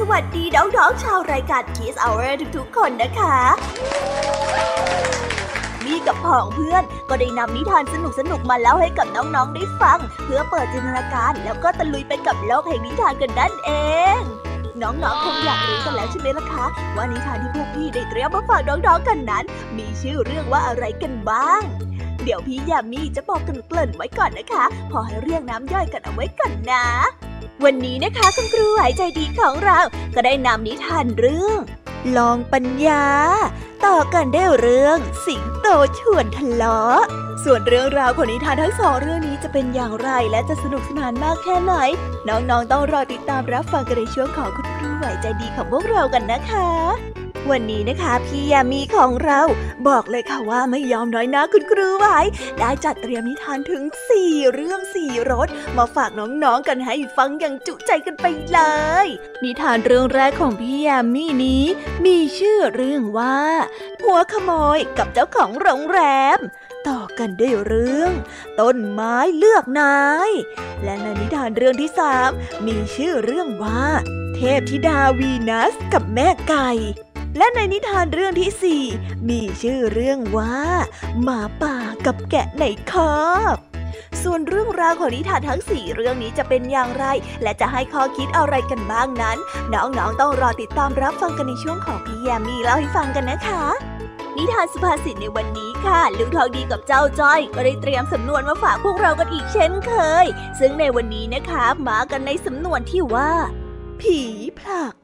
สวัสดีน้องๆชาวรายการ Kiss Hour ทุกๆคนนะคะมีกับผองเพื่อนก็ได้นำนิทานสนุกๆมาเล่าให้กับน้องๆได้ฟัง เพื่อเปิดจินตนาการแล้วก็ตะลุยไปกับโลกแห่งนิทานกันนั่นเอง น้องๆคงอยากรู้กันแล้วใช่ไหมล่ะคะว่านิทานที่พวกพี่ได้เตรียมมาฝากน้องๆกันนั้น มีชื่อเรื่องว่าอะไรกันบ้างเดี๋ยวพี่ยามีจะบอกกันเกริ่นไว้ก่อนนะคะ พอให้เรียกน้ำย่อยกันเอาไว้ก่อนนะ วันนี้นะคะคุณครูหายใจดีของเรา ก็ได้นำนิทานเรื่อง ลองปัญญา ต่อกันได้เรื่องสิงโตชวนทะเลาะ ส่วนเรื่องราวของนิทานทั้งสองเรื่องนี้จะเป็นอย่างไรและจะสนุกสนานมากแค่ไหน น้องๆต้องรอติดตามรับฟังกันในช่วงของคุณครูหายใจดีของพวกเรากันนะคะ วันนี้นะคะพี่ยามีของเราบอกเลยค่ะว่าไม่ยอมน้อยนะคุณครูไว้ได้จัดเตรียมนิทานถึง 4 เรื่อง 4รสมาฝากน้องๆกันให้ฟังอย่างจุใจกันไปเลย นิทานเรื่องแรกของพี่ยามีนี้ มีชื่อเรื่องว่า หัวขโมยกับเจ้าของโรงแรมต่อกันด้วยเรื่อง ต้นไม้เลือกนาย และในนิทานเรื่องที่สามมีชื่อเรื่องว่า เทพธิดาวีนัสกับแม่ไก่ และในนิทานเรื่องที่สี่มีชื่อเรื่องว่า หมาป่ากับแกะในคอกส่วนเรื่องราวของนิทานทั้งสี่เรื่องนี้จะเป็นอย่างไร และจะให้ข้อคิดอะไรกันบ้างนั้น น้องๆต้องรอติดตามรับฟังกันในช่วงของพี่แยมมีเล่าให้ฟังกันนะคะ นิทานสุภาษิตในวันนี้ค่ะลุงทองดีกับเจ้าจ้อยก็ได้เตรียมสำนวนมาฝากพวกเรากันอีกเช่นเคย ซึ่งในวันนี้นะคะมากันในสำนวนที่ว่า ผีผลัก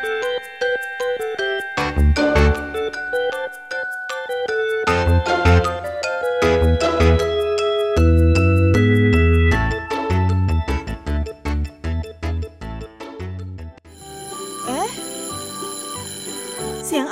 เ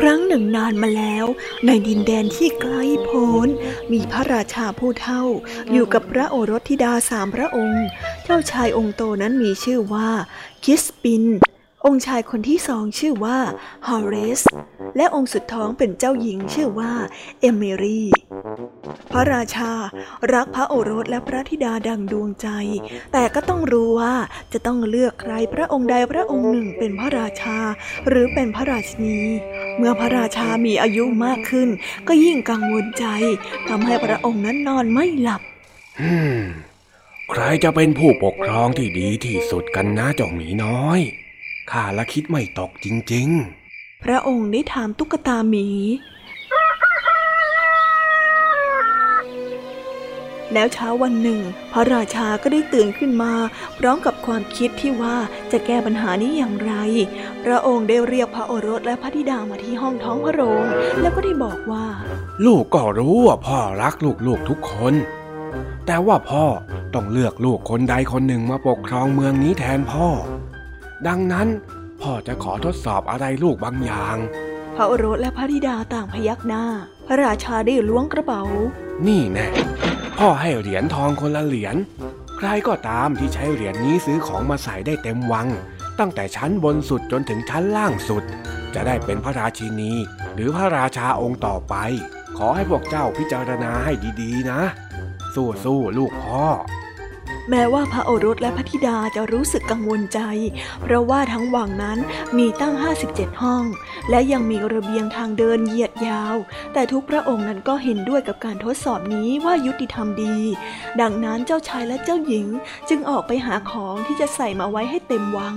ครั้งหนึ่งนานมาแล้ว ในดินแดนที่ไกลโพ้น มีพระราชาผู้เฒ่า อยู่กับพระโอรสธิดาสามพระองค์ เจ้าชายองค์โตนั้นมีชื่อว่าคิสปิน องค์ชายคนที่สองชื่อว่าฮอเรส และองค์สุดท้องเป็นเจ้าหญิงชื่อว่าเอมิรี พระราชารักพระโอรสและพระธิดาดังดวงใจ แต่ก็ต้องรู้ว่าจะต้องเลือกใครพระองค์ใดพระองค์หนึ่งเป็นพระราชา หรือเป็นพระราชนี เมื่อพระราชามีอายุมากขึ้น ก็ยิ่งกังวลใจทำให้พระองค์นั้นนอนไม่หลับใครจะเป็นผู้ปกครองที่ดีที่สุดกันนะเจ้าหมีน้อยข้าละคิดไม่ตกจริง ๆ พระองค์ได้ถามตุ๊กตาหมี แล้วเช้าวันหนึ่ง พระราชาก็ได้ตื่นขึ้นมา พร้อมกับความคิดที่ว่าจะแก้ปัญหานี้อย่างไร พระองค์ได้เรียกพระโอรสและพระธิดามาที่ห้องท้องพระโรง แล้วก็ได้บอกว่า ลูกก็รู้ว่าพ่อรักลูกๆทุกคน แต่ว่าพ่อต้องเลือกลูกคนใดคนหนึ่งมาปกครองเมืองนี้แทนพ่อ ดังนั้นพ่อจะขอทดสอบอะไรลูกบางอย่าง พระโอรสและพระธิดาต่างพยักหน้า พระราชาได้ล้วงกระเป๋า นี่แน่ พ่อให้เหรียญทองคนละเหรียญ ใครก็ตามที่ใช้เหรียญนนี้ซื้อของมาใส่ได้เต็มวัง ตั้งแต่ชั้นบนสุดจนถึงชั้นล่างสุด จะได้เป็นพระราชินี หรือพระราชาองค์ต่อไป ขอให้พวกเจ้าพิจารณาให้ดีๆนะ สู้ๆลูกพ่อ แม้ว่าพระโอรสและพระธิดาจะรู้สึกกังวลใจ เพราะว่าทั้งวังนั้นมีตั้ง 57 ห้อง และยังมีระเบียงทางเดินเหยียดยาว แต่ทุกพระองค์นั้นก็เห็นด้วยกับการทดสอบนี้ว่ายุติธรรมดี ดังนั้นเจ้าชายและเจ้าหญิงจึงออกไปหาของที่จะใส่มาไว้ให้เต็มวัง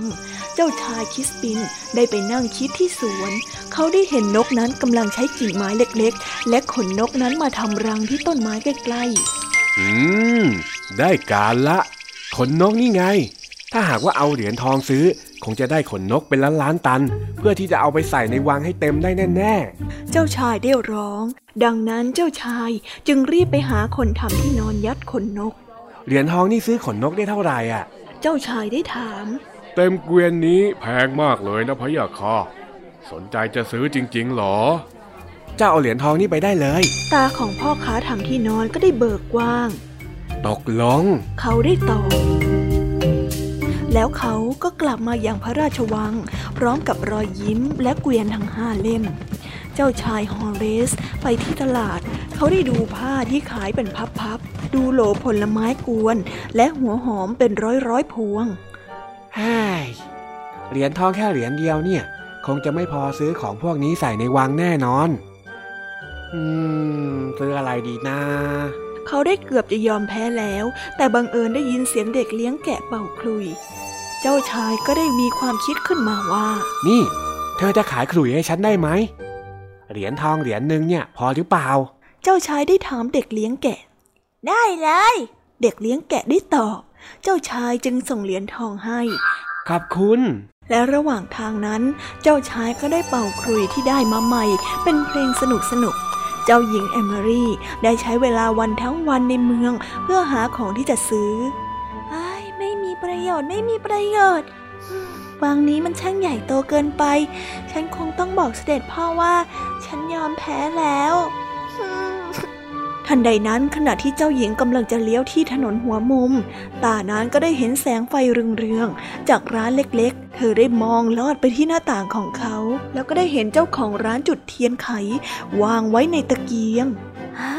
เจ้าชายคิสปินได้ไปนั่งคิดที่สวน เขาได้เห็นนกนั้นกำลังใช้กิ่งไม้เล็กๆ และขนนกนั้นมาทำรังที่ต้นไม้ใกล้ๆอืม ได้การละ ขนนกนี่ไง ถ้าหากว่าเอาเหรียญทองซื้อ คงจะได้ขนนกเป็นล้านล้านตัน เพื่อที่จะเอาไปใส่ในวังให้เต็มได้แน่ๆ เจ้าชายได้ร้อง ดังนั้นเจ้าชายจึงรีบไปหาคนทำที่นอนยัดขนนก เหรียญทองนี่ซื้อขนนกได้เท่าไหร่อะ เจ้าชายได้ถาม เต็มเกวียนนี้แพงมากเลยนะพะยะค่ะสนใจจะซื้อจริงๆหรอเจ้าเอาเหรียญทองนี่ไปได้เลย ตาของพ่อค้าทำที่นอนก็ได้เบิกกว้าง ตกลง เขาได้ตอบแล้วเขาก็กลับมาอย่างพระราชวัง พร้อมกับรอยยิ้มและเกวียนทั้งห้าเล่ม เจ้าชายฮอเรสไปที่ตลาด เขาได้ดูผ้าที่ขายเป็นพับๆ ดูโหลผลไม้กวน และหัวหอมเป็นร้อยร้อยพวงฮ้เหรียญทองแค่เหรียญเดียวเนี่ย คงจะไม่พอซื้อของพวกนี้ใส่ในวังแน่นอน อืมซื้ออะไรดีนะ เขาได้เกือบจะยอมแพ้แล้ว แต่บังเอิญได้ยินเสียงเด็กเลี้ยงแกะเป่าคลุย เจ้าชายก็ได้มีความคิดขึ้นมาว่า นี่ เธอจะขายขลุ่ยให้ฉันได้ไหม เหรียญทองเหรียญหนึ่งเนี่ย พอหรือเปล่า เจ้าชายได้ถามเด็กเลี้ยงแกะ ได้เลย เด็กเลี้ยงแกะได้ตอบ เจ้าชายจึงส่งเหรียญทองให้ ขอบคุณ และระหว่างทางนั้น เจ้าชายก็ได้เป่าครุยที่ได้มาใหม่ เป็นเพลงสนุกสนุก เจ้าหญิงแอมเบอรี่ได้ใช้เวลาวันทั้งวันในเมืองเพื่อหาของที่จะซื้อไอ้ไม่มีประโยชน์ไม่มีประโยชน์วังนี้มันช่างใหญ่โตเกินไป ฉันคงต้องบอกเสด็จพ่อว่า ฉันยอมแพ้แล้ว ทันใดนั้นขณะที่เจ้าหญิงกำลังจะเลี้ยวที่ถนนหัวมุม ตานั้นก็ได้เห็นแสงไฟเรืองๆจากร้านเล็กๆ เธอได้มองลอดไปที่หน้าต่างของเขา แล้วก็ได้เห็นเจ้าของร้านจุดเทียนไข วางไว้ในตะเกียงฮ่า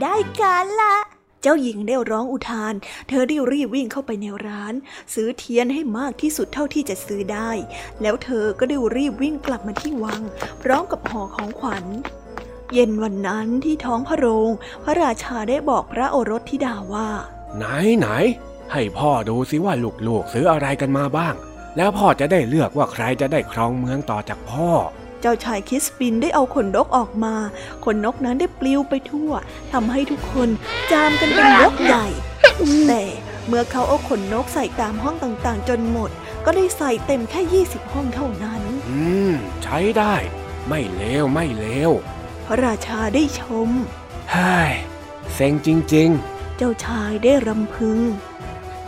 ได้การละเจ้าหญิงได้ร้องอุทาน เธอได้รีบวิ่งเข้าไปในร้าน ซื้อเทียนให้มากที่สุดเท่าที่จะซื้อได้ แล้วเธอก็ได้รีบวิ่งกลับมาที่วัง พร้อมกับห่อของขวัญ เย็นวันนั้นที่ท้องพระโรง พระราชาได้บอกพระโอรสธิดาว่า ไหนไหน ให้พ่อดูสิว่าลูกๆซื้ออะไรกันมาบ้าง แล้วพ่อจะได้เลือกว่าใครจะได้ครองเมืองต่อจากพ่อ เจ้าชายคิสปินได้เอาขนนกออกมาขนนกนั้นได้ปลิวไปทั่วทำให้ทุกคนจามกันเป็นนกใหญ่แต่เมื่อเขาเอาขนนกใส่ตามห้องต่างๆ จนหมด ก็ได้ใส่เต็มแค่ 20 ห้องเท่านั้น อืม ใช้ได้ ไม่เลวไม่เลวพ ระราชาได้ชมเฮ้ยเซ็งจริงเจ้าชายได้รำพึง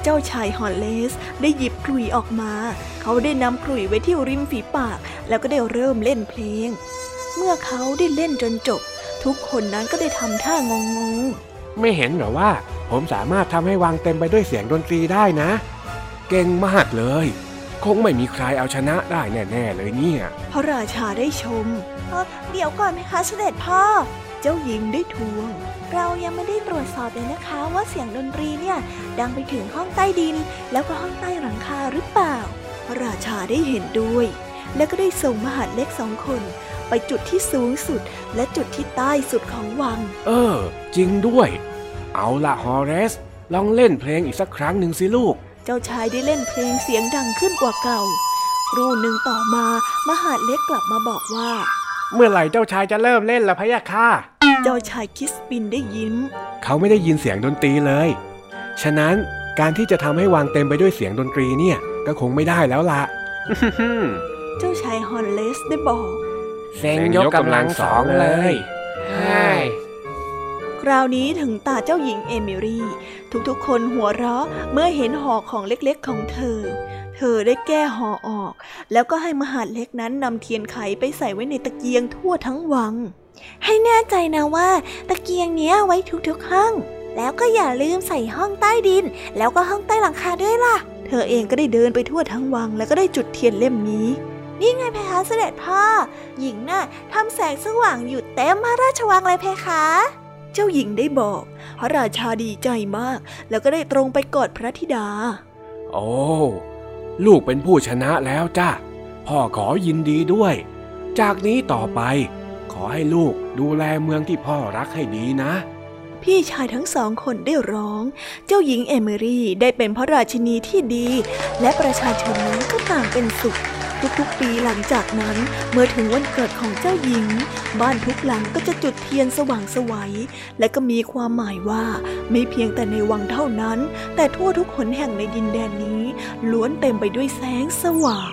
เจ้าชายฮอลเลสได้หยิบกลุยออกมา เขาได้นำกลุยไว้ที่ริมฝีปาก แล้วก็ได้เริ่มเล่นเพลง เมื่อเขาได้เล่นจนจบ ทุกคนนั้นก็ได้ทำท่างงงๆไม่เห็นเหรอว่า ผมสามารถทำให้วังเต็มไปด้วยเสียงดนตรีได้นะ เก่งมากเลย คงไม่มีใครเอาชนะได้แน่ๆเลยเนี่ยๆพระราชาได้ชมเอ่อเดี๋ยวก่อนไหมคะเสด็จพ่อ เจ้าหญิงได้ทวง เรายังไม่ได้ตรวจสอบเลยนะคะ ว่าเสียงดนตรีเนี่ย ดังไปถึงห้องใต้ดิน แล้วก็ห้องใต้หลังคาหรือเปล่า พระราชาได้เห็นด้วย และก็ได้ส่งมหาดเล็กสองคน ไปจุดที่สูงสุด และจุดที่ใต้สุดของวัง เออ จริงด้วย เอาละฮอเรสลองเล่นเพลงอีกสักครั้งหนึ่งสิลูกเจ้าชายได้เล่นเพลงเสียงดังขึ้นกว่าเก่า ครู่หนึ่งต่อมา มหาดเล็กกลับมาบอกว่า เมื่อไหร่เจ้าชายจะเริ่มเล่นละพะยะค่ะ เจ้าชายคิสปินได้ยิ้ม เขาไม่ได้ยินเสียงดนตรีเลย ฉะนั้นการที่จะทำให้วางเต็มไปด้วยเสียงดนตรีเนี่ย ก็คงไม่ได้แล้วละเจ้าชายฮอนเลสได้บอก เซ็งยกกำลังสองเลยใช่ คราวนี้ถึงตาเจ้าหญิงเอมิรี่ ทุกๆคนหัวเราะเมื่อเห็นห่อของเล็กๆของเธอ เธอได้แก้ห่อออก แล้วก็ให้มหาดเล็กนั้นนำเทียนไขไปใส่ไว้ในตะเกียงทั่วทั้งวัง ให้แน่ใจนะว่า ตะเกียงเนี้ยไว้ทุกๆห้องแล้วก็อย่าลืมใส่ห้องใต้ดิน แล้วก็ห้องใต้หลังคาด้วยล่ะ เธอเองก็ได้เดินไปทั่วทั้งวัง แล้วก็ได้จุดเทียนเล่มนี้ นี่ไงเพคะเสด็จพ่อ หญิงน่ะทำแสงสว่างอยู่เต็มพระราชวังเลยเพคะ เจ้าหญิงได้บอก พระราชาดีใจมาก แล้วก็ได้ตรงไปกอดพระธิดา โอ้ลูกเป็นผู้ชนะแล้วจ้ะพ่อขอยินดีด้วย จากนี้ต่อไป ขอให้ลูกดูแลเมืองที่พ่อรักให้ดีนะ พี่ชายทั้งสองคนได้ร้อง เจ้าหญิงเอมิรี่ได้เป็นพระราชินีที่ดี และประชาชนนั้นก็ต่างเป็นสุข ทุกๆ ปีหลังจากนั้น เมื่อถึงวันเกิดของเจ้าหญิง บ้านทุกหลังก็จะจุดเทียนสว่างไสวัย และก็มีความหมายว่า ไม่เพียงแต่ในวังเท่านั้น แต่ทั่วทุกหนแห่งในดินแดนนี้ ล้วนเต็มไปด้วยแสงสว่าง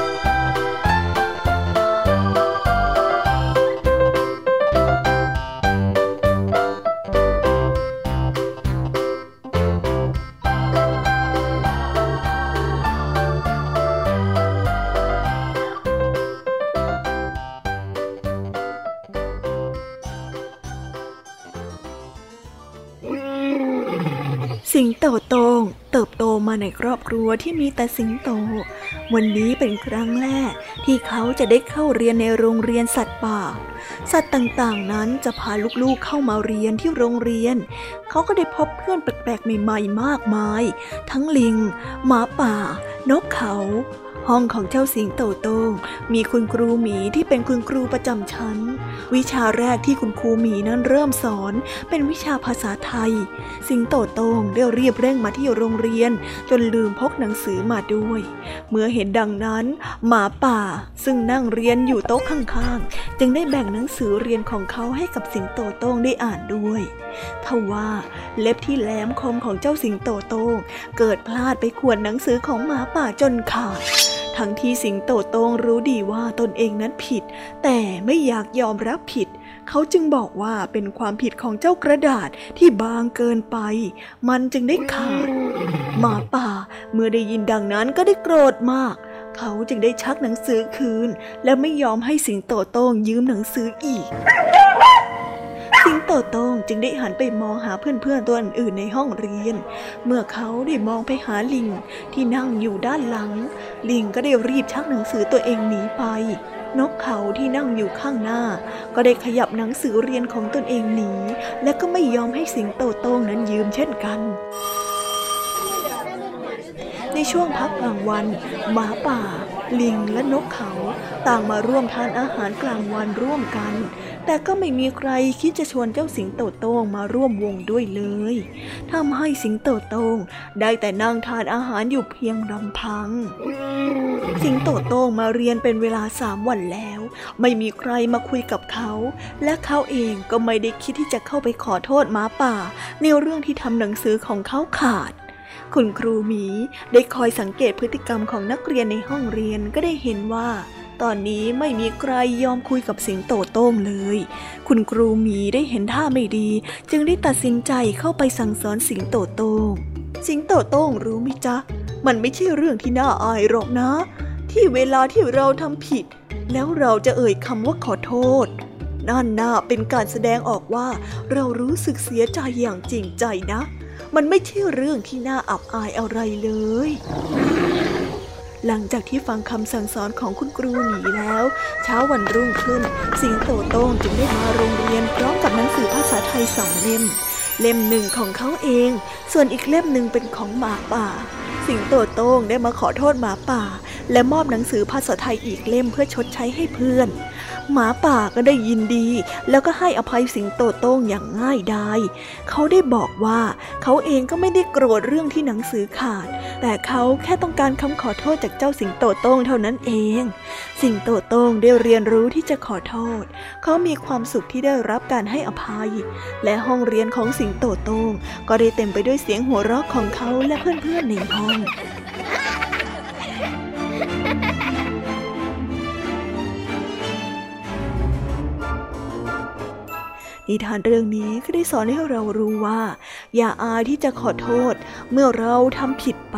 ครอบครัวที่มีแต่สิงโต วันนี้เป็นครั้งแรกที่เขาจะได้เข้าเรียนในโรงเรียนสัตว์ป่า สัตว์ต่างๆ นั้นจะพาลูกๆเข้ามาเรียนที่โรงเรียน เขาก็ได้พบเพื่อนแปลกๆ ใหม่ๆ มากมาย ทั้งลิง หมาป่า นกเขาห้องของเจ้าสิงโตโตงมีคุณครูหมีที่เป็นคุณครูประจำชั้น วิชาแรกที่คุณครูหมีนั้นเริ่มสอน เป็นวิชาภาษาไทย สิงโตโตงได้รีบเร่งมาที่โรงเรียน จนลืมพกหนังสือมาด้วย เมื่อเห็นดังนั้น หมาป่าซึ่งนั่งเรียนอยู่โต๊ะข้างๆ จึงได้แบ่งหนังสือเรียนของเขาให้กับสิงโตโตงได้อ่านด้วยทว่าเล็บที่แหลมคมของเจ้าสิงโตโตงเกิดพลาดไปขวนหนังสือของหมาป่าจนขาด ทั้งที่สิงโตโต้งรู้ดีว่าตนเองนั้นผิด แต่ไม่อยากยอมรับผิด เขาจึงบอกว่าเป็นความผิดของเจ้ากระดาษที่บางเกินไป มันจึงได้ขาด หมาป่าเมื่อได้ยินดังนั้นก็ได้โกรธมาก เขาจึงได้ชักหนังสือคืน และไม่ยอมให้สิงโตโต้งยืมหนังสืออีก สิงโตโต้งจึงได้หันไปมองหาเพื่อนๆตัวอื่นในห้องเรียน เมื่อเขาได้มองไปหาลิงที่นั่งอยู่ด้านหลัง ลิงก็ได้รีบชักหนังสือตัวเองหนีไป นกเขาที่นั่งอยู่ข้างหน้า ก็ได้ขยับหนังสือเรียนของตนเองหนี และก็ไม่ยอมให้สิงโตโต้งนั้นยืมเช่นกันในช่วงพักกลางวัน หมาป่า ลิงและนกเขา ต่างมาร่วมทานอาหารกลางวันร่วมกัน แต่ก็ไม่มีใครคิดจะชวนเจ้าสิงโตโต้งมาร่วมวงด้วยเลยทำให้สิงโตโต้งได้แต่นั่งทานอาหารอยู่เพียงลำพัง สิงโตโต้งมาเรียนเป็นเวลาสามวันแล้ว ไม่มีใครมาคุยกับเขา และเขาเองก็ไม่ได้คิดที่จะเข้าไปขอโทษหมาป่า ในเรื่องที่ทำหนังสือของเขาขาดคุณครูหมีได้คอยสังเกตพฤติกรรมของนักเรียนในห้องเรียนก็ได้เห็นว่า ตอนนี้ไม่มีใครยอมคุยกับสิงโตโต้งเลย คุณครูหมีได้เห็นท่าไม่ดี จึงได้ตัดสินใจเข้าไปสั่งสอนสิงโตโต้ง สิงโตโต้งรู้มิจ๊ะ มันไม่ใช่เรื่องที่น่าอายหรอกนะ ที่เวลาที่เราทำผิด แล้วเราจะเอ่ยคำว่าขอโทษนั่นน่าเป็นการแสดงออกว่าเรารู้สึกเสียใจอย่างจริงใจนะ มันไม่ใช่เรื่องที่น่าอับอายอะไรเลย หลังจากที่ฟังคำสั่งสอนของคุณครูหนีแล้ว เช้าวันรุ่งขึ้น สิงโตโต้งจึงได้มาโรงเรียนพร้อมกับหนังสือภาษาไทยสองเล่ม เล่มหนึ่งของเขาเอง ส่วนอีกเล่มหนึ่งเป็นของหมาป่า สิงโตโต้งได้มาขอโทษหมาป่า และมอบหนังสือภาษาไทยอีกเล่มเพื่อชดใช้ให้เพื่อน หมาป่าก็ได้ยินดี แล้วก็ให้อภัยสิงโตโต้งอย่างง่ายดายเขาได้บอกว่าเขาเองก็ไม่ได้โกรธเรื่องที่หนังสือขาด แต่เขาแค่ต้องการคำขอโทษจากเจ้าสิงโตโต้งเท่านั้นเอง สิงโตโต้งได้เรียนรู้ที่จะขอโทษ เขามีความสุขที่ได้รับการให้อภัย และห้องเรียนของสิงโตโต้งก็ได้เต็มไปด้วยเสียงหัวเราะของเขาและเพื่อนๆในห้อง นิทานเรื่องนี้ก็ได้สอนให้เรารู้ว่า อย่าอายที่จะขอโทษเมื่อเราทำผิดไป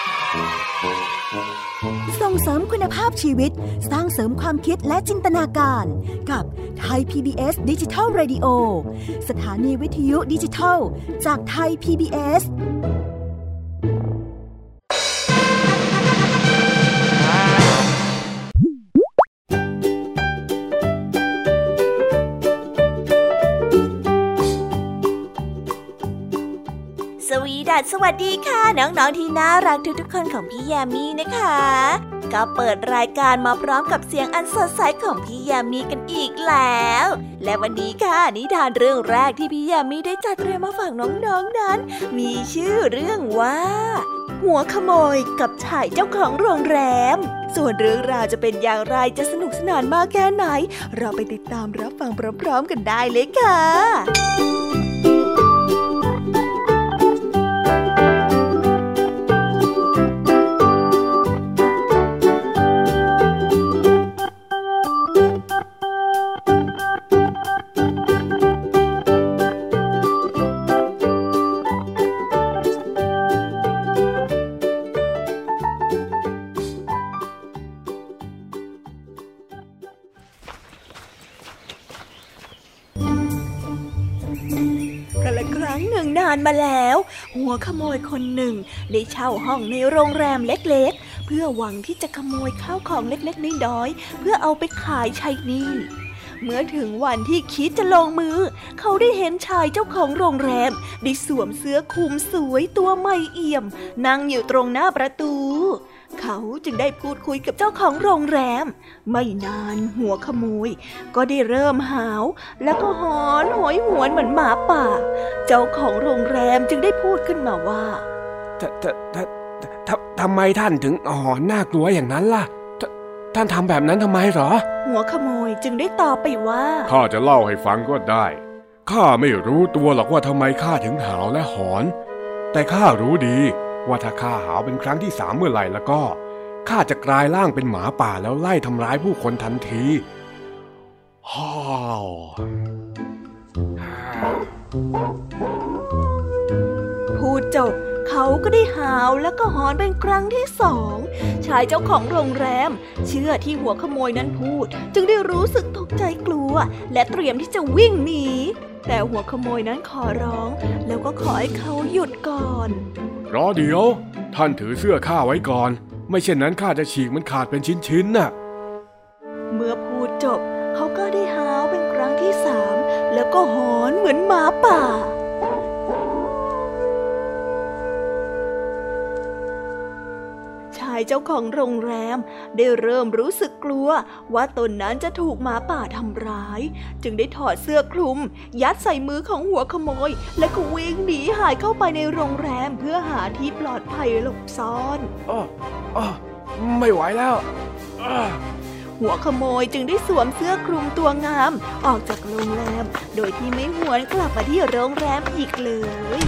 ส่งเสริมคุณภาพชีวิต สร้างเสริมความคิดและจินตนาการ กับไทย PBS ดิจิทัล Radio สถานีวิทยุดิจิทัล จากไทย PBS สวีดัสสวัสดีค่ะ น้องๆที่น่ารักทุกๆคนของพี่ยามีนะคะ ก็เปิดรายการมาพร้อมกับเสียงอันสดใสของพี่ยามีกันอีกแล้ว และวันนี้ค่ะนิทานเรื่องแรกที่พี่ยามีได้จัดเตรียมมาฝากน้องๆนนั้น มีชื่อเรื่องว่า หัวขโมยกับชายเจ้าของโรงแรม ส่วนเรื่องราวจะเป็นอย่างไรจะสนุกสนานมากแค่ไหน เราไปติดตามรับฟังพร้อมๆกันได้เลยค่ะ แล้ว หัวขโมยคนหนึ่ง ได้เช่าห้องในโรงแรมเล็กๆ เพื่อหวังที่จะขโมยข้าวของเล็กๆน้อยๆเพื่อเอาไปขายใช้หนี้เมื่อถึงวันที่คิดจะลงมือ เขาได้เห็นชายเจ้าของโรงแรม ได้สวมเสื้อคลุมสวยตัวไม่เอี่ยม นั่งอยู่ตรงหน้าประตู เขาจึงได้พูดคุยกับเจ้าของโรงแรม ไม่นานหัวขโมย ก็ได้เริ่มหาว แล้วก็หอนหอยหวนเหมือนหมาป่า เจ้าของโรงแรมจึงได้พูดขึ้นมาว่าทำไมท่านถึงหอนน่ากลัวอย่างนั้นล่ะท่านทำแบบนั้นทำไมหรอ หัวขโมยจึงได้ตอบไปว่าข้าจะเล่าให้ฟังก็ได้ข้าไม่รู้ตัวหรอกว่าทำไมข้าถึงหาวและหอน แต่ข้ารู้ดี ว่าถ้าข้าหาวเป็นครั้งที่สามเมื่อไหร่แล้วก็ข้าจะกลายร่างเป็นหมาป่าแล้วไล่ทำร้ายผู้คนทันทีฮ่าวพูดจบเขาก็ได้หาวแล้วก็หอนเป็นครั้งที่สอง ชายเจ้าของโรงแรม เชื่อที่หัวขโมยนั้นพูด จึงได้รู้สึกตกใจกลัว และเตรียมที่จะวิ่งหนี แต่หัวขโมยนั้นขอร้อง แล้วก็ขอให้เขาหยุดก่อน รอเดี๋ยว ท่านถือเสื้อข้าไว้ก่อน ไม่เช่นนั้นข้าจะฉีกมันขาดเป็นชิ้นๆน่ะ เมื่อพูดจบ เขาก็ได้หาวเป็นครั้งที่สามแล้วก็หอนเหมือนหมาป่าายเจ้าของโรงแรม ได้เริ่มรู้สึกกลัว ว่าตนนั้นจะถูกหมาป่าทำร้าย จึงได้ถอดเสื้อคลุม ยัดใส่มือของหัวขโมย และก็วิ่งหนีหายเข้าไปในโรงแรมเพื่อหาที่ปลอดภัยหลบซ่อนออไม่ไหวแล้วหัวขโมยจึงได้สวมเสื้อคลุมตัวงาม ออกจากโรงแรม โดยที่ไม่หวนกลับมาที่โรงแรมอีกเลย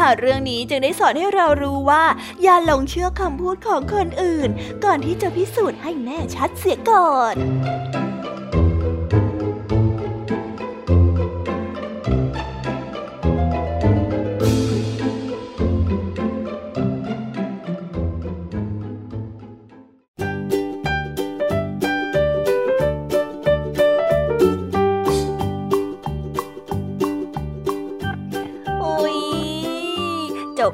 ทานเรื่องนี้จึงได้สอนให้เรารู้ว่า อย่าหลงเชื่อคำพูดของคนอื่น ก่อนที่จะพิสูจน์ให้แน่ชัดเสียก่อน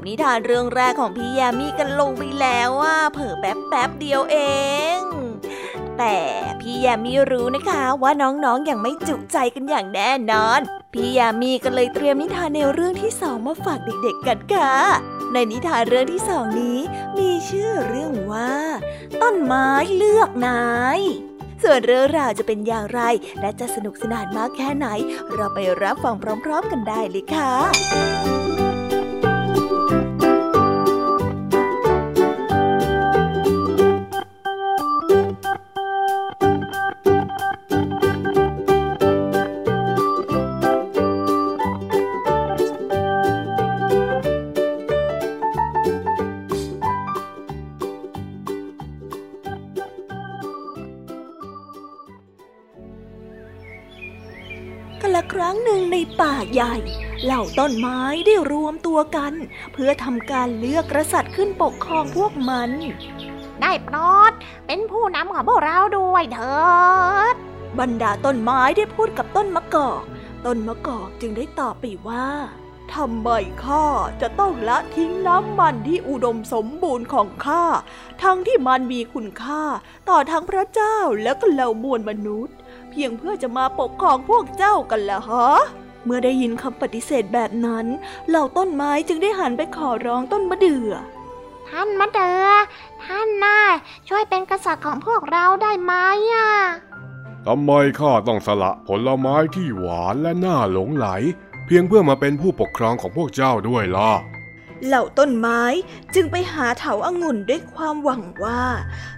นิทานเรื่องแรกของพี่ยามีกันลงไปแล้วว่าเผิ่แป๊บแป๊บเดียวเอง แต่พี่ยามีรู้นะคะว่าน้องๆออย่างไม่จุใจกันอย่างแน่นอน พี่ยามีก็เลยเตรียมนิทานแนวเรื่องที่สองมาฝากเด็กๆกันค่ะ ในนิทานเรื่องที่สองนี้ มีชื่อเรื่องว่า ต้นไม้เลือกนายส่วนเรื่องราวจะเป็นอย่างไร และจะสนุกสนานมากแค่ไหน เราไปรับฟังพร้อม ๆ กันได้เลยค่ะ ต้นไม้ได้รวมตัวกัน เพื่อทำการเลือกกษัตริย์ขึ้นปกครองพวกมัน ได้โปรดเป็นผู้นำของพวกเราด้วยเถิด บรรดาต้นไม้ได้พูดกับต้นมะกอก ต้นมะกอกจึงได้ตอบไปว่าทำไมข้าจะต้องละทิ้งน้ำมันที่อุดมสมบูรณ์ของข้า ทั้งที่มันมีคุณค่า ต่อทั้งพระเจ้าและก็เหล่ามวลมนุษย์ เพียงเพื่อจะมาปกครองพวกเจ้ากันละฮะ เมื่อได้ยินคำปฏิเสธแบบนั้น เหล่าต้นไม้จึงได้หันไปขอร้องต้นมะเดื่อ ท่านมะเดือท่านน่าช่วยเป็นกษัตริย์ของพวกเราได้ไหมอะทำไมข้าต้องสละผลไม้ที่หวานและน่าหลงไหล เพียงเพื่อมาเป็นผู้ปกครองของพวกเจ้าด้วยล่ะเหล่าต้นไม้จึงไปหาเถาอางุ่นด้วยความหวังว่า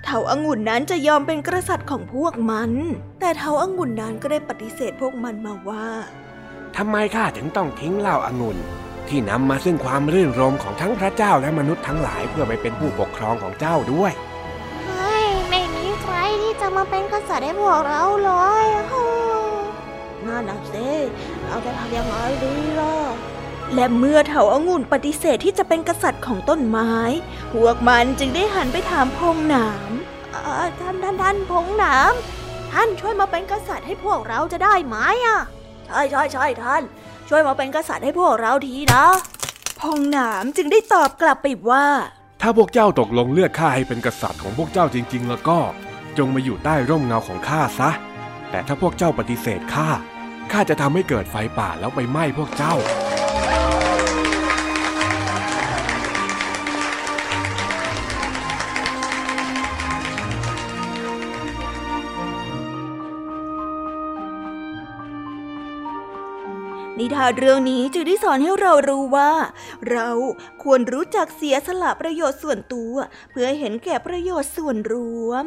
เถาอางุ่นนั้นจะยอมเป็นกษัตริย์ของพวกมัน แต่เถาอางุ่นนั้นก็ได้ปฏิเสธพวกมันมาว่า ทำไมข้าถึงต้องทิ้งเหล้าอางุ่นที่นำมาซึ่งความรื่นรมของทั้งพระเจ้าและมนุษย์ทั้งหลายเพื่อไปเป็นผู้ปกครองของเจ้าด้วยเฮ้ยไม่มีใครที่จะมาเป็นกษัตริย์ให้พวกเราเลยน่าหนักเซ่เราจะทำยังไงดีล่ะและเมื่อเถาอางุ่นปฏิเสธที่จะเป็นกษัตริย์ของต้นไม้ พวกมันจึงได้หันไปถามพงหนามท่านท่านท่านพงหนามท่านช่วยมาเป็นกษัตริย์ให้พวกเราจะได้ไหมอะ ใช่ใช่ใช่ท่าน ช่วยมาเป็นกษัตริย์ให้พวกเราทีนะพองหนามจึงได้ตอบกลับไปว่า ถ้าพวกเจ้าตกลงเลือกข้าให้เป็นกษัตริย์ของพวกเจ้าจริง ๆ แล้วก็ จงมาอยู่ใต้ร่มเงาของข้าซะ แต่ถ้าพวกเจ้าปฏิเสธข้าข้าจะทำให้เกิดไฟป่าแล้วไปไหม้พวกเจ้า นิทานเรื่องนี้จึงได้สอนให้เรารู้ว่า เราควรรู้จักเสียสละประโยชน์ส่วนตัว เพื่อเห็นแก่ประโยชน์ส่วนรวม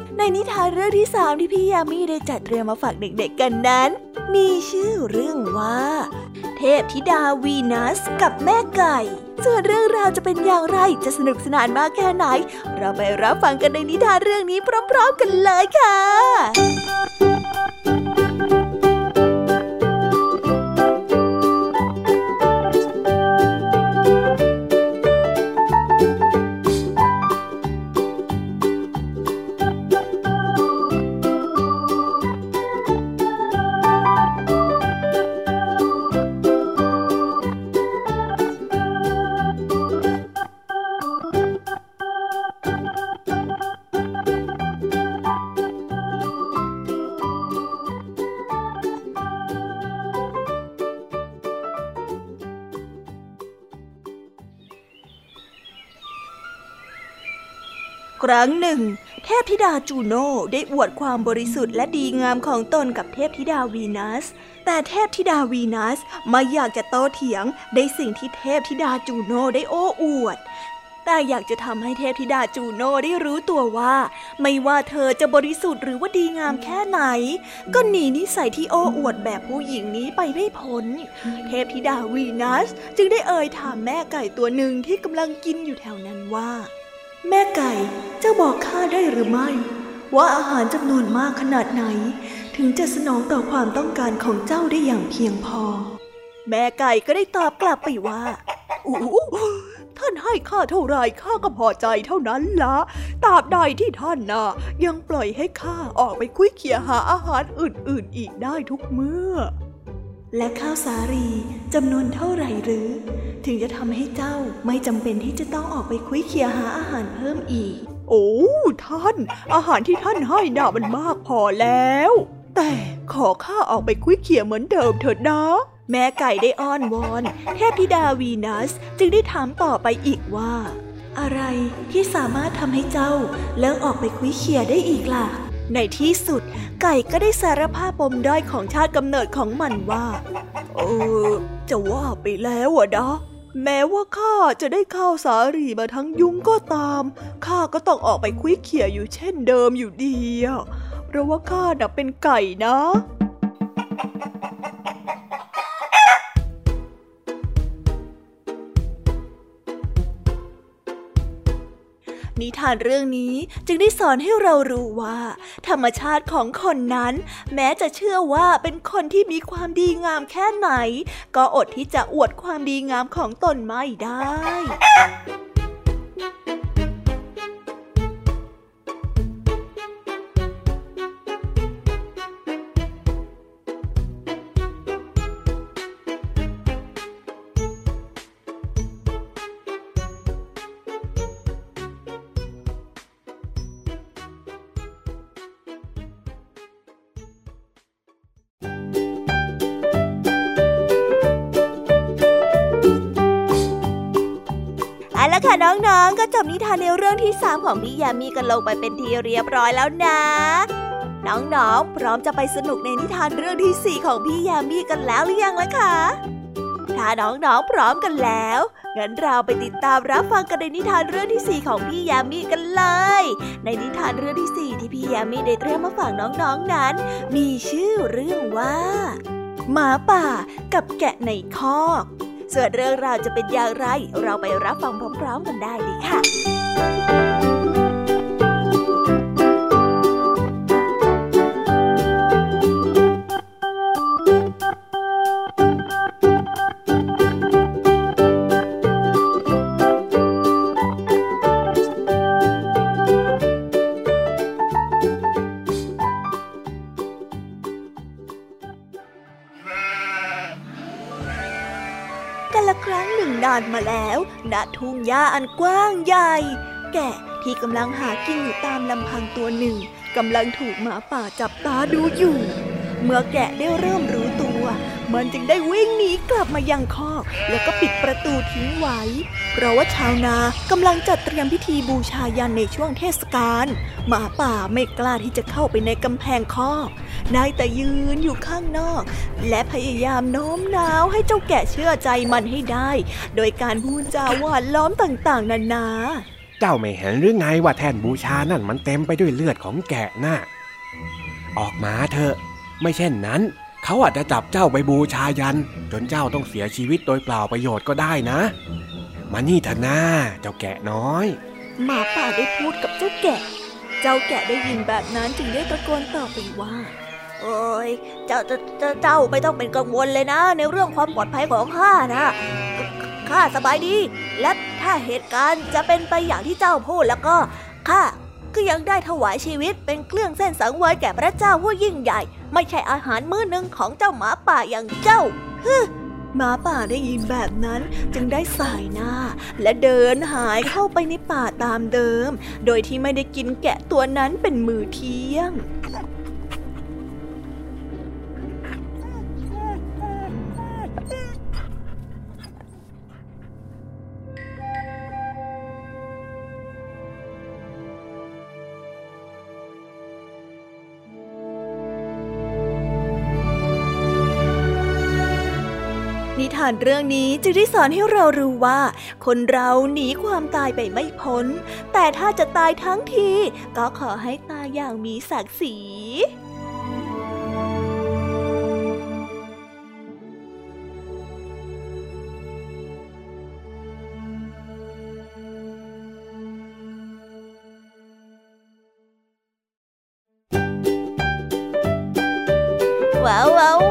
ในนิทานเรื่องที่สามที่พี่ยามีได้จัดเตรียมมาฝากเด็กๆกันนั้น มีชื่อเรื่องว่า เทพธิดาวีนัสกับแม่ไก่ ส่วนเรื่องราวจะเป็นอย่างไรจะสนุกสนานมากแค่ไหน เราไปรับฟังกันในนิทานเรื่องนี้พร้อม ๆ กันเลยค่ะ รั้งหนึ่ง เทพธิดาจูโน่ได้อวดความบริสุทธิ์และดีงามของตนกับเทพธิดาวีนัส แต่เทพธิดาวีนัสไม่อยากจะโต้เถียงในสิ่งที่เทพธิดาจูโน่ได้โอ้อวด แต่อยากจะทำให้เทพธิดาจูโน่ได้รู้ตัวว่า ไม่ว่าเธอจะบริสุทธิ์หรือว่าดีงามแค่ไหน ก็หนีนิสัยที่โอ้อวดแบบผู้หญิงนี้ไปไม่พ้น เทพธิดาวีนัสจึงได้เอ่ยถามแม่ไก่ตัวหนึ่งที่กำลังกินอยู่แถวนั้นว่า แม่ไก่เจ้าบอกข้าได้หรือไม่ ว่าอาหารจำนวนมากขนาดไหน ถึงจะสนองต่อความต้องการของเจ้าได้อย่างเพียงพอ แม่ไก่ก็ได้ตอบกลับไปว่าอู้ท่านให้ข้าเท่าไรข้าก็พอใจเท่านั้นละตราบใดที่ท่านน่ะยังปล่อยให้ข้าออกไปคุยเคียหาอาหารอื่นๆ อีกได้ทุกเมื่อ และข้าวสาลีจำนวนเท่าไหร่หรือ ถึงจะทำให้เจ้าไม่จำเป็นที่จะต้องออกไปคุยเคียหาอาหารเพิ่มอีก โอ้ท่าน อาหารที่ท่านให้น่ามันมากพอแล้ว แต่ขอข้าออกไปคุยเคียเหมือนเดิมเถิดนะ แม่ไก่ได้อ้อนวอนเทพธิดาวีนัสจึงได้ถามต่อไปอีกว่า อะไรที่สามารถทำให้เจ้าเลิกออกไปคุยเคียได้อีกล่ะ ในที่สุด ไก่ก็ได้สารภาพปมด้อยของชาติกำเนิดของมันว่า เออ จะว่าไปแล้วอะดะแม้ว่าข้าจะได้ข้าวสาลีมาทั้งยุงก็ตาม ข้าก็ต้องออกไปคุยเขี่ยอยู่เช่นเดิมอยู่ดีอะเพราะว่าข้าน่ะเป็นไก่นะ ทานเรื่องนี้จึงได้สอนให้เรารู้ว่า ธรรมชาติของคนนั้น แม้จะเชื่อว่าเป็นคนที่มีความดีงามแค่ไหน ก็อดที่จะอวดความดีงามของตนไม่ได้ น้องๆ ก็จบนิทานในเรื่องที่สามของพี่ยามีกันลงไปเป็นทีเรียบร้อยแล้วนะ น้องๆ พร้อมจะไปสนุกในนิทานเรื่องที่สี่ของพี่ยามีกันแล้วหรือยังล่ะคะถ้าน้องๆ พร้อมกันแล้ว งั้นเราไปติดตามรับฟังกันในนิทานเรื่องที่สี่ของพี่ยามีกันเลย ในนิทานเรื่องที่สี่ที่พี่ยามีได้เตรียมมาฝากน้องๆ นั้น มีชื่อเรื่องว่า หมาป่ากับแกะในคอก ส่วนเรื่องราวจะเป็นอย่างไร เราไปรับฟังพร้อมๆกันได้เลยค่ะ และทุ่งหญ้าอันกว้างใหญ่ แกะที่กำลังหากินอยู่ตามลำพังตัวหนึ่งกำลังถูกหมาป่าจับตาดูอยู่ เมื่อแกะได้เริ่มรู้ตัว มันจึงได้วิ่งหนีกลับมายังคอก แล้วก็ปิดประตูทิ้งไว้ เพราะว่าชาวนากำลังจัดเตรียมพิธีบูชายันในช่วงเทศกาลหมาป่าไม่กล้าที่จะเข้าไปในกำแพงคอกได้แต่ยืนอยู่ข้างนอก และพยายามโน้มน้าวให้เจ้าแกะเชื่อใจมันให้ได้ โดยการพูดจาหวานล้อมต่างๆ นานาเจ้าไม่เห็นหรือไงว่าแท่นบูชานั่นมันเต็มไปด้วยเลือดของแกะน่ะออกมาเถอะ ไม่เช่นนั้น เขาอาจจะจับเจ้าไปบูชายัน จนเจ้าต้องเสียชีวิตโดยเปล่าประโยชน์ก็ได้นะ มานี่เถอะนะเจ้าแกะน้อย หมาป่าได้พูดกับเจ้าแกะ เจ้าแกะได้ยินแบบนั้นจึงได้ตะโกนตอบไปว่าเอ้ยเจ้าเจ้าเจ้าไม่ต้องเป็นกังวลเลยนะ ในเรื่องความปลอดภัยของข้านะข้าสบายดี และถ้าเหตุการณ์จะเป็นไปอย่างที่เจ้าพูดแล้วก็ข้าก็ยังได้ถวายชีวิตเป็นเครื่องเส้นสังเวยแก่พระเจ้าผู้ยิ่งใหญ่ ไม่ใช่อาหารมื้อหนึ่งของเจ้าหมาป่าอย่างเจ้าฮึหมาป่าได้ยินแบบนั้นจึงได้สายหน้า และเดินหายเข้าไปในป่าตามเดิม โดยที่ไม่ได้กินแกะตัวนั้นเป็นมือเที่ยงานเรื่องนี้จึงได้สอนให้เรารู้ว่า คนเราหนีความตายไปไม่พ้น แต่ถ้าจะตายทั้งที ก็ขอให้ตายอย่างมีศักดิ์ศรีว้าวว้าว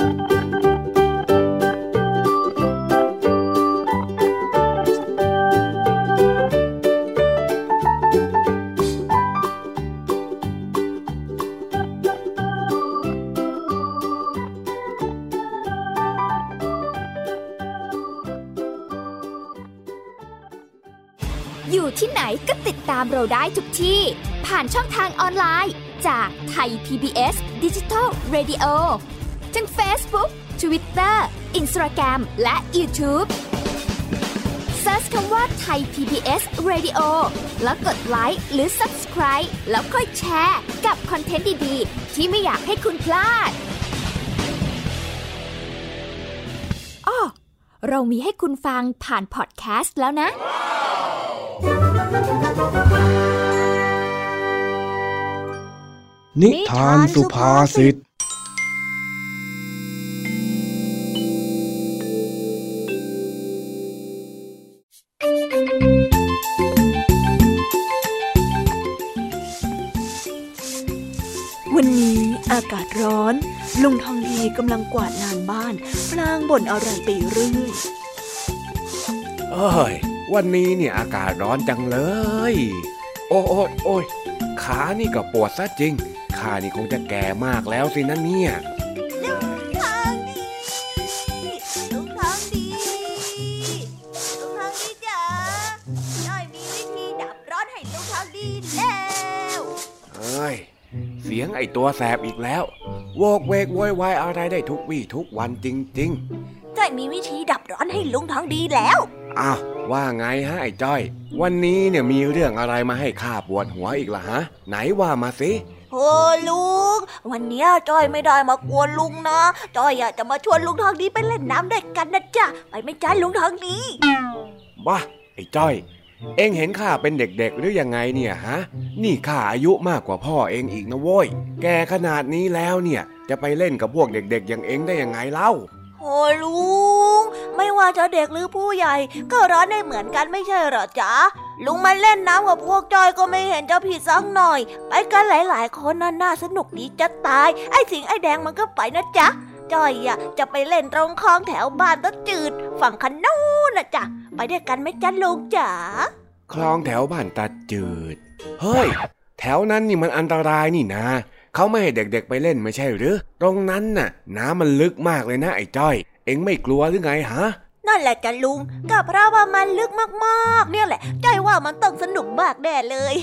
ามเราได้ทุกที่ ผ่านช่องทางออนไลน์ จากไทย PBS Digital Radio ทั้ง Facebook Twitter Instagram และ YouTube Search คำว่าไทย PBS Radio แล้วกดไลค์หรือ Subscribe แล้วค่อยแชร์กับคอนเทนต์ดี ๆ ที่ไม่อยากให้คุณพลาดอ้อเรามีให้คุณฟังผ่านพอดแคสต์แล้วนะ นิทานสุภาษิต วันนี้อากาศร้อน ลุงทองดีกำลังกวาดลานบ้านพลางบ่นอะไรไปเรื่อยเอ้ย วันนี้เนี่ยอากาศร้อนจังเลย โอ้โอ้โอ้ยขานี่ก็ปวดซะจริง ข้านี่คงจะแก่มากแล้วสินะเนี่ยลุงทองดีลุงทองดีลุงทองดีจ๋าจ้อยมีวิธีดับร้อนให้ลุงทองดีแล้วเอ้ยเสียงไอตัวแสบอีกแล้ว โวกเวกโวยวายอะไรได้ทุกวี่ทุกวันจริงจ้อยมีวิธีดับร้อนให้ลุงทองดีแล้วๆอ้าว ว่าไงฮะไอ้จ้อย วันนี้เนี่ยมีเรื่องอะไรมาให้ข้าปวดหัวอีกล่ะฮะ ไหนว่ามาสิ โอ้ลุง วันเนี้ยจ้อยไม่ได้มากวนลุงนะ จ้อยอยากจะมาชวนลุงทองดีไปเล่นน้ำด้วยกันนะจ๊ะ ไปไหม่จ้าลุงทองดีบ้าไอ้จ้อย เอ็งเห็นข้าเป็นเด็กๆหรือยังไงเนี่ยฮะ นี่ข้าอายุมากกว่าพ่อเองอีกนะโว้ย แกขนาดนี้แล้วเนี่ยจะไปเล่นกับพวกเด็ก ๆ อย่างเอ็งได้ยังไงเล่าโอ้ลุง ไม่ว่าจะเด็กหรือผู้ใหญ่ ก็ร้อนได้เหมือนกันไม่ใช่เหรอจ๊ะ ลุงมาเล่นน้ำกับพวกจอยก็ไม่เห็นจะผิดสักหน่อย ไปกันหลาย ๆ คนน่าน่าสนุกดีจะตาย ไอ้สิงไอ้แดงมันก็ไปนะจ๊ะจอยอะจะไปเล่นตรงคลองแถวบ้านตะจืด ฝั่งคันนู้นนะจ๊ะไปด้วยกันไหมจ๊ะลุงจ๋าคลองแถวบ้านตาจืด เฮ้ย แถวนั้นนี่มันอันตรายนี่นะเขาไม่ให้เด็กๆไปเล่นไม่ใช่หรือ ตรงนั้นน่ะ น้ำมันลึกมากเลยนะไอ้จ้อย เอ็งไม่กลัวหรือไงฮะ นั่นแหละจ้ะลุงก็เพราะว่ามันลึกมากๆ เนี่ยแหละจ้อยว่ามันต้องสนุกมากแน่เลย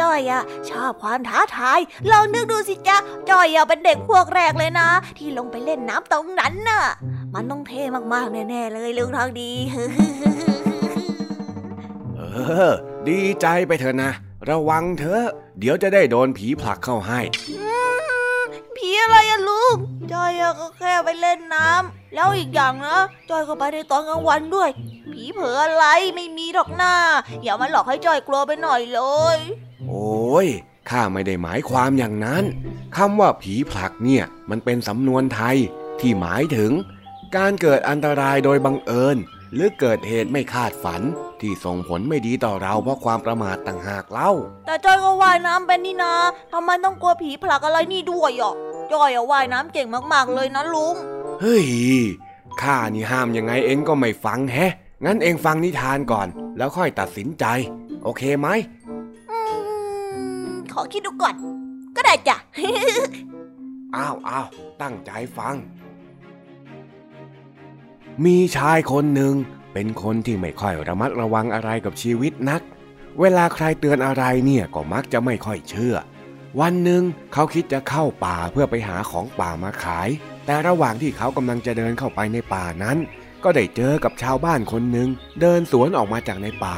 จ้อยอะชอบความท้าทายลองนึกดูสิจ๊ะจ้อยอะเป็นเด็กพวกแรกเลยนะ ที่ลงไปเล่นน้ำตรงนั้นน่ะ มันต้องเท่มากๆแน่ๆเลยลุงทองดีเออ ดีใจไปเถอะนะ ระวังเถอะ เดี๋ยวจะได้โดนผีผลักเข้าให้ผีอะไรอะลุง จอยอะก็แค่ไปเล่นน้ำแล้วอีกอย่างนะจอยก็ไปในตอนกลางวันด้วย ผีเผลออะไรไม่มีหรอกหน้า อย่ามาหลอกให้จอยกลัวไปหน่อยเลย โอ้ยข้าไม่ได้หมายความอย่างนั้นคำว่าผีผลักเนี่ยมันเป็นสำนวนไทยที่หมายถึง การเกิดอันตรายโดยบังเอิญ หรือเกิดเหตุไม่คาดฝัน ที่ส่งผลไม่ดีต่อเราเพราะความประมาทต่างหากเล่า แต่จอยก็ว่ายน้ำเป็นนี่นะทำไมต้องกลัวผีผลักอะไรนี่ด้วยอะ จอยอะว่ายน้ำเก่งมากๆเลยนะลุง เฮ้ย ข้านี่ห้ามยังไงเองก็ไม่ฟังแฮะ งั้นเองฟังนิทานก่อน แล้วค่อยตัดสินใจ โอเคไหมขอคิดดูก่อน ก็ได้จ้ะ อ้าวอ้าวตั้งใจฟัง มีชายคนหนึ่งเป็นคนที่ไม่ค่อยระมัดระวังอะไรกับชีวิตนัก เวลาใครเตือนอะไรเนี่ยก็มักจะไม่ค่อยเชื่อ วันหนึ่งเขาคิดจะเข้าป่าเพื่อไปหาของป่ามาขาย แต่ระหว่างที่เขากำลังจะเดินเข้าไปในป่านั้น ก็ได้เจอกับชาวบ้านคนหนึ่งเดินสวนออกมาจากในป่า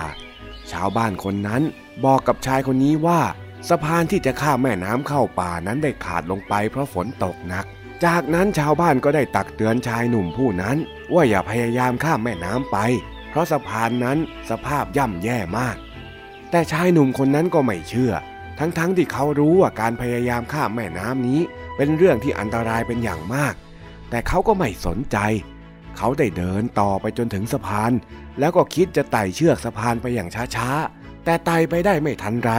ชาวบ้านคนนั้นบอกกับชายคนนี้ว่า สะพานที่จะข้ามแม่น้ำเข้าป่านั้นได้ขาดลงไปเพราะฝนตกหนัก จากนั้นชาวบ้านก็ได้ตักเตือนชายหนุ่มผู้นั้น ว่าอย่าพยายามข้ามแม่น้ำไป เพราะสะพานนั้นสภาพย่ำแย่มาก แต่ชายหนุ่มคนนั้นก็ไม่เชื่อ ทั้งๆทที่เขารู้ว่าการพยายามข้ามแม่น้ำนี้ เป็นเรื่องที่อันตรายเป็นอย่างมาก แต่เขาก็ไม่สนใจ เขาได้เดินต่อไปจนถึงสะพาน แล้วก็คิดจะไต่เชือกสะพานไปอย่างช้าๆ แต่ไต่ไปได้ไม่ทันไร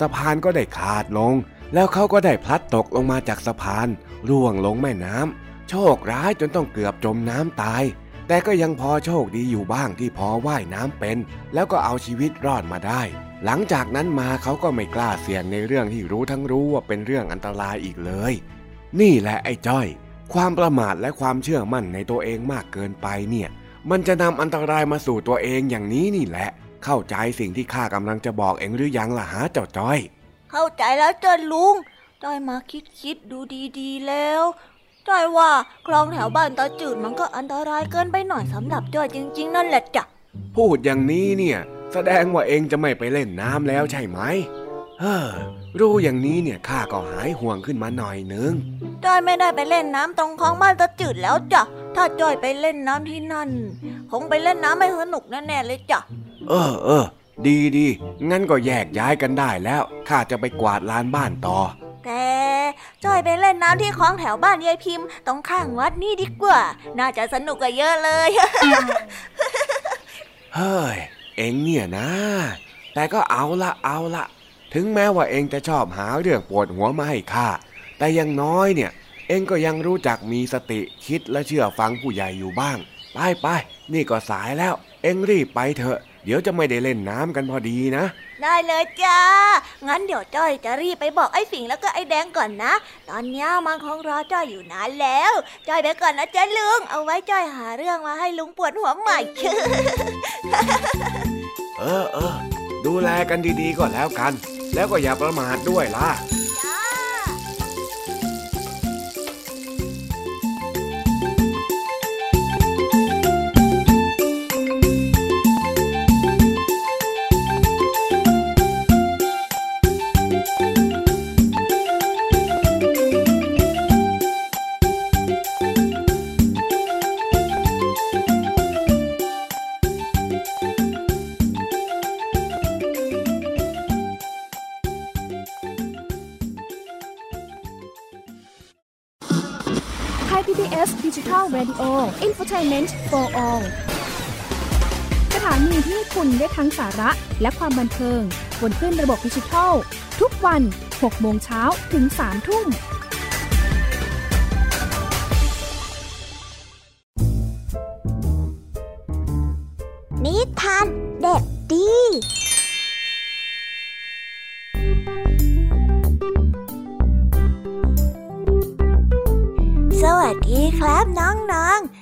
สะพานก็ได้ขาดลง แล้วเขาก็ได้พลัดตกลงมาจากสะพาน ร่วงลงแม่น้ำโชคร้ายจนต้องเกือบจมน้ำตาย แต่ก็ยังพอโชคดีอยู่บ้างที่พอว่ายน้ำเป็น แล้วก็เอาชีวิตรอดมาได้ หลังจากนั้นมาเขาก็ไม่กล้าเสี่ยงในเรื่องที่รู้ทั้งรู้ว่าเป็นเรื่องอันตรายอีกเลย นี่แหละไอ้จ้อย ความประมาทและความเชื่อมั่นในตัวเองมากเกินไปเนี่ย มันจะนำอันตรายมาสู่ตัวเองอย่างนี้นี่แหละ เข้าใจสิ่งที่ข้ากำลังจะบอกเองหรือยังล่ะฮะเจ้าจ้อย เข้าใจแล้วจ้าลุงจ้อยมาคิดคิดดูดีๆแล้วจ้อยว่าคลองแถวบ้านตาจืดมันก็อันตรายเกินไปหน่อยสำหรับจ้อยจริง ๆ นั่นแหละจ้ะพูดอย่างนี้เนี่ย แสดงว่าเองจะไม่ไปเล่นน้ำแล้วใช่ไหม เฮ้อ รู้อย่างนี้เนี่ยข้าก็หายห่วงขึ้นมาหน่อยนึงจ้อยไม่ได้ไปเล่นน้ำตรงคลองบ้านตาจืดแล้วจ้ะ ถ้าจ้อยไปเล่นน้ำที่นั่น คงไปเล่นน้ำไม่สนุกแน่ๆเลยจ้ะ เออเออ ดีดีงั้นก็แยกย้ายกันได้แล้ว ข้าจะไปกวาดลานบ้านต่อ แต่จ้อยไปเล่นน้ำที่คลองแถวบ้านยายพิมพ์ ตรงข้างวัดนี่ดีกว่า น่าจะสนุกกว่าเยอะเลย เฮ้ย เองเนี่ยนะ แต่ก็เอาละเอาละถึงแม้ว่าเองจะชอบหาเรื่องปวดหัวมาให้ข้าแต่ยังน้อยเนี่ย เองก็ยังรู้จักมีสติคิดและเชื่อฟังผู้ใหญ่อยู่บ้าง ไปไปนี่ก็สายแล้ว เองรีบไปเถอะ เดี๋ยวจะไม่ได้เล่นน้ำกันพอดีนะ ได้เลยจ้า งั้นเดี๋ยวจ้อยจะรีบไปบอกไอ้ฝิงแล้วก็ไอ้แดงก่อนนะ ตอนนี้มันคงรอจ้อยอยู่นานแล้ว จ้อยไปก่อนนะจ้าลุง เอาไว้จ้อยหาเรื่องมาให้ลุงปวดหัวใหม่เออเออดูแลกันดีๆก่อนแล้วกัน แล้วก็อย่าประมาทด้วยล่ะ อินฟอร์ทเมนต์ for all สถานีที่คุณได้ทั้งสาระและความบันเทิง บนขึ้นระบบดิจิทัล ทุกวัน 6 โมงเช้าถึง 3 ทุ่มนิทานเด็กดีสวัสดีครับน้องๆ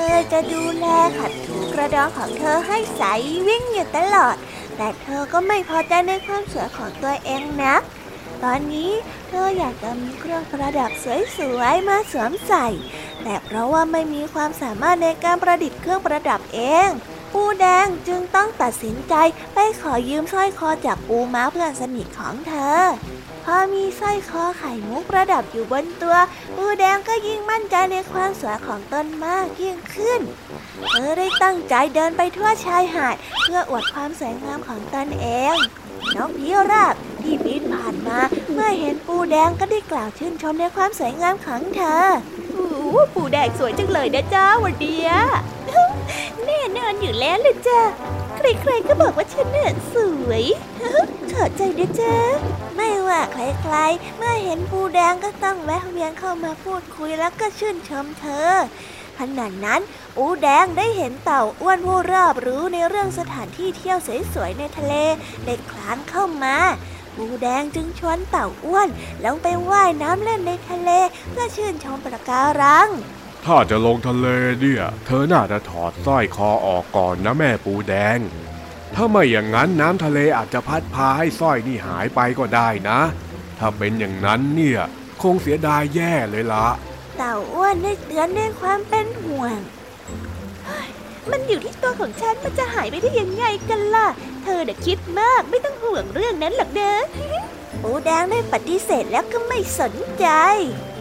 เธอจะดูแลขัดถูกระดองของเธอให้ใสวิ่งอยู่ตลอด แต่เธอก็ไม่พอใจในความสวยของตัวเองนะตอนนี้เธออยากจะมีเครื่องประดับสวยๆมาสวมใส่ แต่เพราะว่าไม่มีความสามารถในการประดิษฐ์เครื่องประดับเองปูแดงจึงต้องตัดสินใจไปขอยืมสร้อยคอจากปูม้าเพื่อนสนิทของเธอ อมีสร้อยคอไข่มุกประดับอยู่บนตัว ปูแดงก็ยิ่งมั่นใจในความสวยของตนมากยิ่งขึ้น เธอได้ตั้งใจเดินไปทั่วชายหาด เพื่ออวดความสวยงามของตนเอง น้องพิราบที่บินผ่านมา เมื่อเห็นปูแดงก็ได้กล่าวชื่นชมในความสวยงามของเธอโอ้ปูแดงสวยจังเลยนะจ้าวันเดียแน่นอนอยู่แล้วเลยจ้า ใครๆก็บอกว่าฉันเนี่ยสวยเขอใจนะจ้าไม่ว่าใครๆ เมื่อเห็นปูแดงก็ต้องแวะเวียนเข้ามาพูดคุยแล้วก็ชื่นชมเธอขณะนั้นปูแดงได้เห็นเต่าอ้วนผู้รอบรู้ในเรื่องสถานที่เที่ยวสวยๆในทะเลได้คลานเข้ามาปูแดงจึงชวนเต่าอ้วนลงไปว่ายน้ำเล่นในทะเลเพื่อชื่นชมปะการัง ถ้าจะลงทะเลเนี่ย เธอน่าจะถอดสร้อยคอออกก่อนนะแม่ปูแดง ถ้าไม่อย่างนั้นน้ำทะเลอาจจะพัดพาให้สร้อยนี่หายไปก็ได้นะ ถ้าเป็นอย่างนั้นเนี่ย คงเสียดายแย่เลยละเต่าอ้วนได้เตือนด้วยความเป็นห่วง มันอยู่ที่ตัวของฉันมันจะหายไปได้ยังไงกันล่ะ เธอเด็กคิดมากไม่ต้องห่วงเรื่องนั้นหรอกเด้อปูแดงได้ปฏิเสธแล้วก็ไม่สนใจ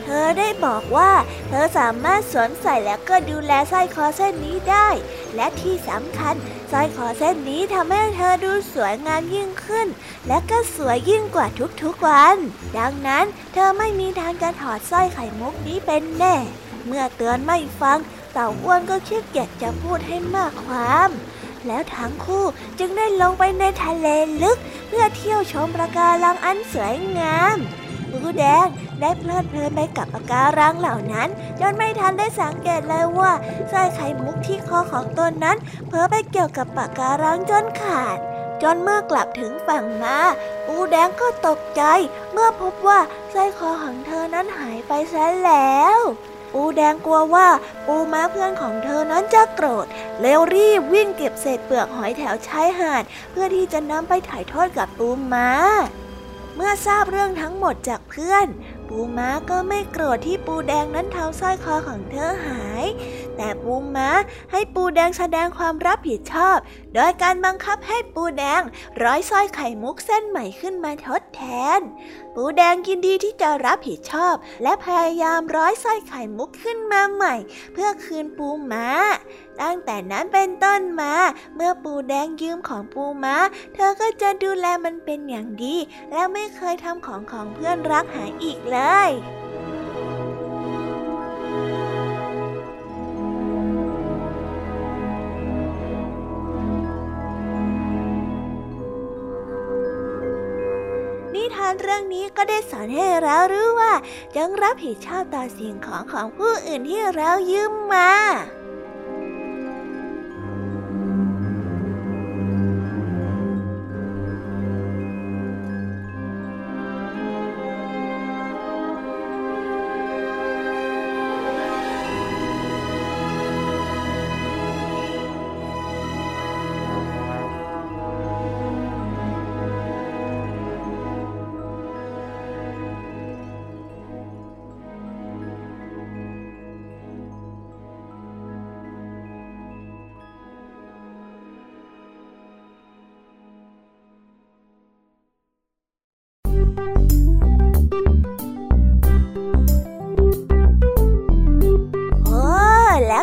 เธอได้บอกว่า เธอสามารถสวมใส่แล้วก็ดูแลสร้อยคอเส้นนี้ได้ และที่สำคัญสร้อยคอเส้นนี้ทำให้เธอดูสวยงามยิ่งขึ้น และก็สวยยิ่งกว่าทุกๆวัน ดังนั้นเธอไม่มีทางจะถอดสร้อยไข่มุกนี้เป็นแน่ เมื่อเตือนไม่ฟัง เต่าอ้วนก็คิดอยากจะพูดให้มากความแล้วทั้งคู่จึงได้ลงไปในทะเลลึก เพื่อเที่ยวชมปะการังอันสวยงาม ปูแดงได้เพลิดเพลินไปกับปะการังเหล่านั้นจนไม่ทันได้สังเกตเลยว่าสร้อยไข่มุกที่คอของตนนั้นเพ้อไปเกี่ยวกับปะการังจนขาด จนเมื่อกลับถึงฝั่งมาปูแดงก็ตกใจ เมื่อพบว่าสร้อยคอของเธอนั้นหายไปซะแล้วปูแดงกลัวว่าปูม้าเพื่อนของเธอนั้นจะโกรธแล้วรีบวิ่งเก็บเศษเปลือกหอยแถวชายหาด เพื่อที่จะนำไปถ่ายทอดกับปูม้า เมื่อทราบเรื่องทั้งหมดจากเพื่อน ปูม้าก็ไม่โกรธที่ปูแดงนั้นทำสร้อยคอของเธอหาย แต่ปูม้าให้ปูแดงแสดงความรับผิดชอบ โดยการบังคับให้ปูแดงร้อยสร้อยไข่มุกเส้นใหม่ขึ้นมาทดแทน ปูแดงยินดีที่จะรับผิดชอบ และพยายามร้อยสร้อยไข่มุกขึ้นมาใหม่ เพื่อคืนปูม้า ตั้งแต่นั้นเป็นต้นมา เมื่อปูแดงยืมของปูม้า เธอก็จะดูแลมันเป็นอย่างดี และไม่เคยทำของของเพื่อนรักหายอีกเลย เรื่องนี้ก็ได้สอนให้เรารู้ว่า จงรับผิดชอบต่อสิ่งของของผู้อื่นที่เรายืมมา